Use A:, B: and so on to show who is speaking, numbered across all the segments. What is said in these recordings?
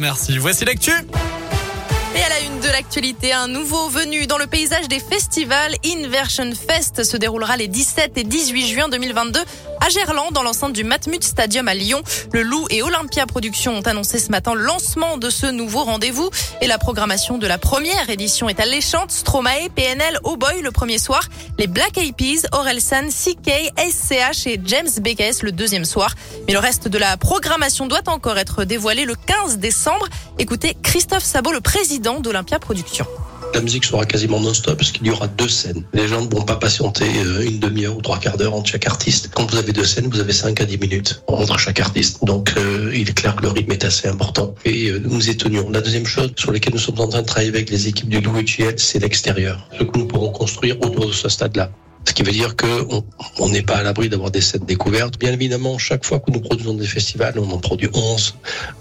A: Merci. Voici l'actu.
B: Et à la une de l'actualité, un nouveau venu dans le paysage des festivals. Inversion Fest se déroulera les 17 et 18 juin 2022 à Gerland, dans l'enceinte du Matmut Stadium à Lyon. Le Loup et Olympia Productions ont annoncé ce matin le lancement de ce nouveau rendez-vous. Et la programmation de la première édition est alléchante. Stromae, PNL, Oh Boy le premier soir. Les Black Eyed Peas, Orelsan, CK, SCH et James BKS le deuxième soir. Mais le reste de la programmation doit encore être dévoilé le 15 décembre. Écoutez Christophe Sabot, le président d'Olympia Productions.
C: La musique sera quasiment non-stop parce qu'il y aura deux scènes. Les gens ne vont pas patienter euh, une demi-heure ou trois quarts d'heure entre chaque artiste. Quand vous avez deux scènes, vous avez cinq à dix minutes entre chaque artiste. Donc euh, il est clair que le rythme est assez important et euh, nous y tenions. La deuxième chose sur laquelle nous sommes en train de travailler avec les équipes du Louis c'est l'extérieur. Ce que nous pourrons construire autour de ce stade-là. Ce qui veut dire qu'on on n'est pas à l'abri d'avoir des scènes découvertes. Bien évidemment, chaque fois que nous produisons des festivals, on en produit 11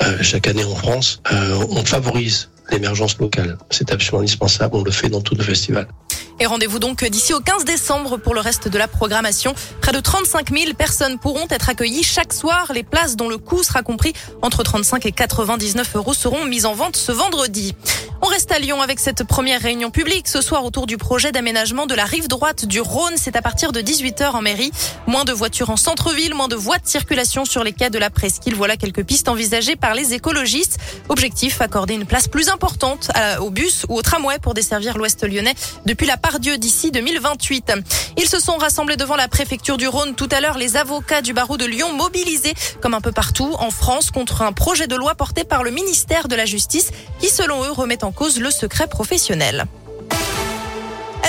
C: euh, chaque année en France, on favorise l'émergence locale. C'est absolument indispensable, on le fait dans tous nos festivals.
B: Et rendez-vous donc d'ici au 15 décembre pour le reste de la programmation. Près de 35 000 personnes pourront être accueillies chaque soir. Les places dont le coût sera compris entre 35 et 99 euros seront mises en vente ce vendredi. On reste à Lyon avec cette première réunion publique ce soir autour du projet d'aménagement de la rive droite du Rhône. C'est à partir de 18h en mairie. Moins de voitures en centre-ville, moins de voies de circulation sur les quais de la presqu'île. Voilà quelques pistes envisagées par les écologistes. Objectif, accorder une place plus importante au bus ou au tramway pour desservir l'ouest lyonnais depuis la Pardieu d'ici 2028. Ils se sont rassemblés devant la préfecture du Rhône tout à l'heure. Les avocats du barreau de Lyon mobilisés comme un peu partout en France contre un projet de loi porté par le ministère de la Justice qui selon eux remet en cause le secret professionnel.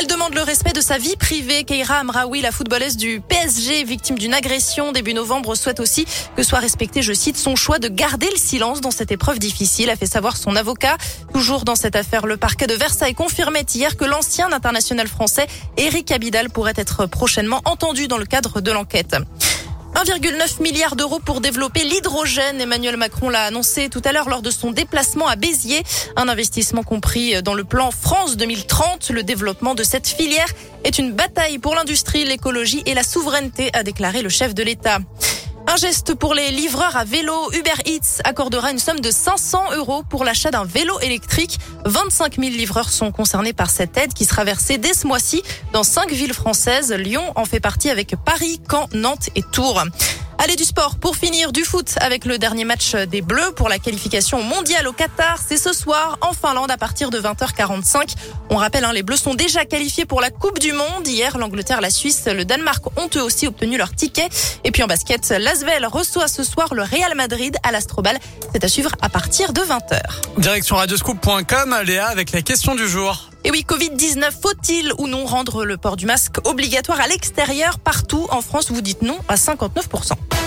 B: Elle demande le respect de sa vie privée. Keira Amraoui, la footballeuse du PSG, victime d'une agression début novembre, souhaite aussi que soit respecté, je cite, son choix de garder le silence dans cette épreuve difficile, a fait savoir son avocat. Toujours dans cette affaire, le parquet de Versailles confirmait hier que l'ancien international français, Eric Abidal, pourrait être prochainement entendu dans le cadre de l'enquête. 1,9 milliard d'euros pour développer l'hydrogène. Emmanuel Macron l'a annoncé tout à l'heure lors de son déplacement à Béziers. Un investissement compris dans le plan France 2030. Le développement de cette filière est une bataille pour l'industrie, l'écologie et la souveraineté, a déclaré le chef de l'État. Un geste pour les livreurs à vélo. Uber Eats accordera une somme de 500 euros pour l'achat d'un vélo électrique. 25 000 livreurs sont concernés par cette aide qui sera versée dès ce mois-ci dans cinq villes françaises. Lyon en fait partie avec Paris, Caen, Nantes et Tours. Allez du sport pour finir du foot avec le dernier match des Bleus pour la qualification mondiale au Qatar. C'est ce soir en Finlande à partir de 20h45. On rappelle, hein, les Bleus sont déjà qualifiés pour la Coupe du Monde. Hier, l'Angleterre, la Suisse, le Danemark ont eux aussi obtenu leur ticket. Et puis en basket, l'Asvel reçoit ce soir le Real Madrid à l'Astrobal. C'est à suivre à partir de 20h.
A: Direction radioscoop.com, Léa, avec la question du jour.
B: Et oui, Covid-19, faut-il ou non rendre le port du masque obligatoire à l'extérieur partout en France? Vous dites non à 59%.